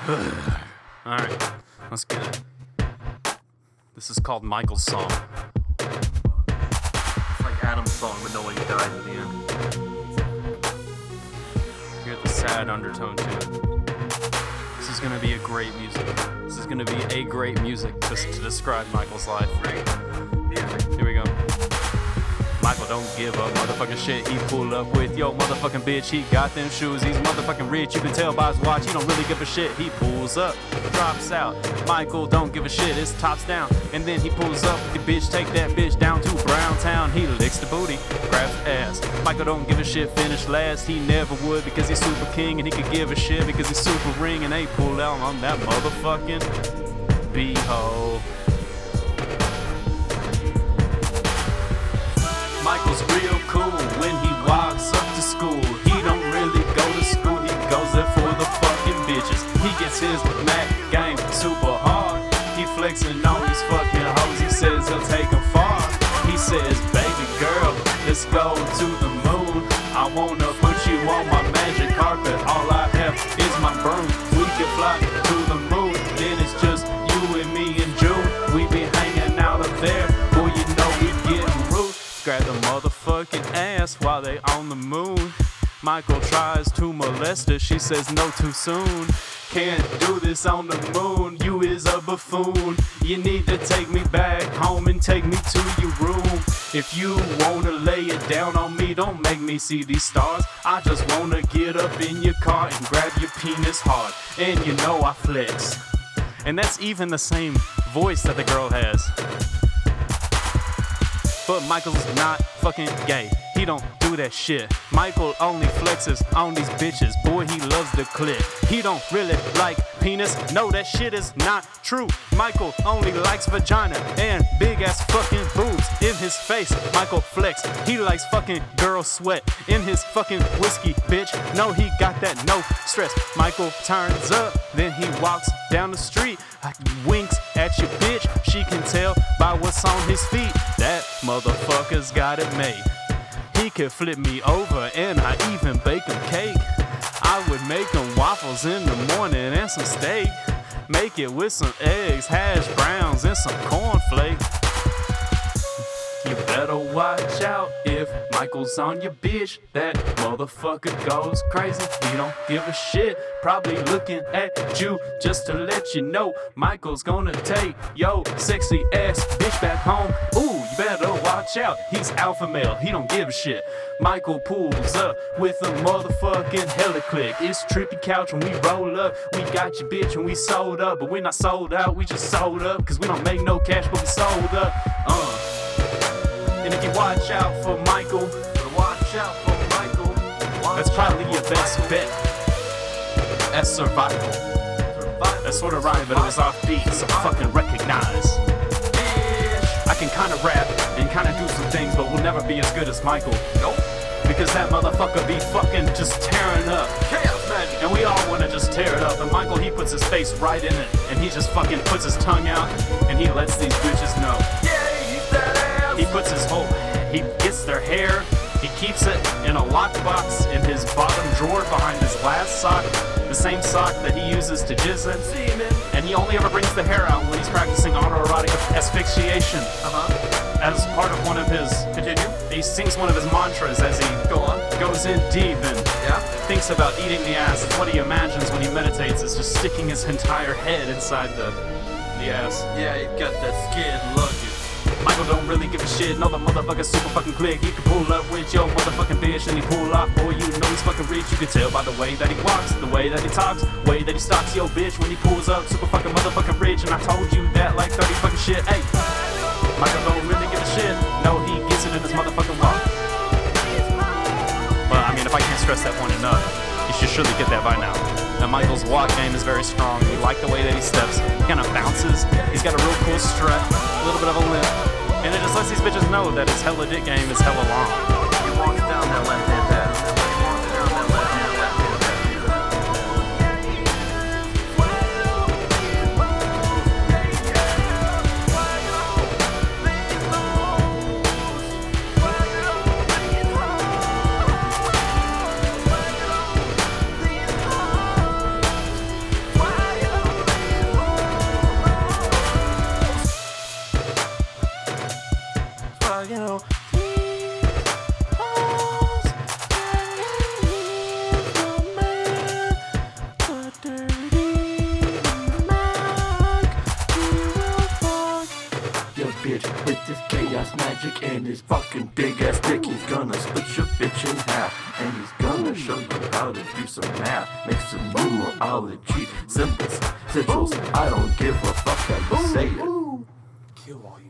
Alright, let's get it. This is called Michael's song. It's like Adam's song, but no one died at the end. You Hear the sad undertone to it. This is gonna be a great music. This is gonna be a great music just to describe Michael's life. Here we don't give a motherfucking shit. He pull up with yo motherfucking bitch. He got them shoes. He's motherfucking rich. You can tell by his watch. He don't really give a shit. He pulls up, drops out. Michael don't give a shit. It's tops down. And then he pulls up with the bitch. Take that bitch down to Brown Town. He licks the booty, grabs ass. Michael don't give a shit. Finish last. He never would because he's super king and he could give a shit because he's super ring and they pull out on that motherfucking beehole. Michael's real cool when he walks up to school. He don't really go to school, he goes there for the fucking bitches. He gets his with Mac game super hard. He flexing on these fucking hoes. He says he'll take them far. He says, baby girl, let's go to the moon. I wanna put you on my magic carpet. All I have is my broom. We can fly to Grab the motherfucking ass while they on the moon. Michael tries to molest her. She says no too soon. Can't do this on the moon. You is a buffoon. You need to take me back home and take me to your room. If you wanna lay it down on me, don't make me see these stars. I just wanna get up in your car and grab your penis hard. And you know I flex. And that's even the same voice that the girl has. But Michael's not fucking gay. He don't do that shit. Michael only flexes on these bitches. Boy, he loves the clip. He don't really like penis. No, that shit is not true. Michael only likes vagina and big ass fucking boobs in his face. Michael flex. He likes fucking girl sweat in his fucking whiskey, bitch. No, he got that no stress. Michael turns up, then he walks down the street. Winks at your bitch. She can tell by what's on his feet. That motherfucker's got it made. He could flip me over and I even bake him cake. I would make him waffles in the morning and some steak. Make it with some eggs, hash browns, and some cornflakes. You better watch out if Michael's on your bitch. That motherfucker goes crazy. He don't give a shit. Probably looking at you just to let you know Michael's gonna take yo sexy ass bitch back home. Ooh, you better watch out. He's alpha male. He don't give a shit. Michael pulls up with a motherfucking hella click. It's trippy couch when we roll up. We got your bitch when we sold up, but we're not sold out. We just sold up because we don't make no cash, but we sold up. Uh. And if you watch out for Michael, Watch out for Michael. Watch that's probably your best bet. That's survival. That sort of rhymed, but it was off beat, so fucking recognize. I can kind of rap and kind of do some things, but we'll never be as good as Michael. Nope. Because that motherfucker be fucking just tearing up. Chaos magic. And we all wanna just tear it up. And Michael, he puts his face right in it. And he just fucking puts his tongue out. And he lets these bitches know. Yeah, eat that ass. He puts his whole, he gets their hair, he keeps it in a lockbox in his bottom drawer behind his last sock, the same sock that he uses to jizz in. And he only ever brings the hair out when he's practicing autoerotic asphyxiation Uh huh. as part of one of his. Continue. He sings one of his mantras as he Go on. goes in deep and Yeah. thinks about eating the ass. It's what he imagines when he meditates is just sticking his entire head inside the the ass. Yeah, you got that skin luggage. Michael don't really give a shit. No, the motherfucker super fucking quick. He can pull up with your motherfucking bitch and he pull off. Boy, you know he's fucking rich. You can tell by the way that he walks, the way that he talks, way that he stalks your bitch when he pulls up. Super fucking motherfucking rich. And I told you that like 30 fucking shit. Hey, Michael don't really give a shit. No, he gets it in his motherfucking walk. But I mean, if I can't stress that point enough, you should surely get that by now. That Michael's walk game is very strong. You like the way that he steps. He kind of bounces. He's got a real cool strut, a little bit of a limp. And it just lets these bitches know that his hella dick game is hella long. He walks down that left hand path. you know. with this chaos magic and his fucking big ass dick. He's gonna split your bitch in half, and he's gonna show you how to do some math, make some numerology, symbols, sigils. I don't give a fuck how you say it. Kill all you.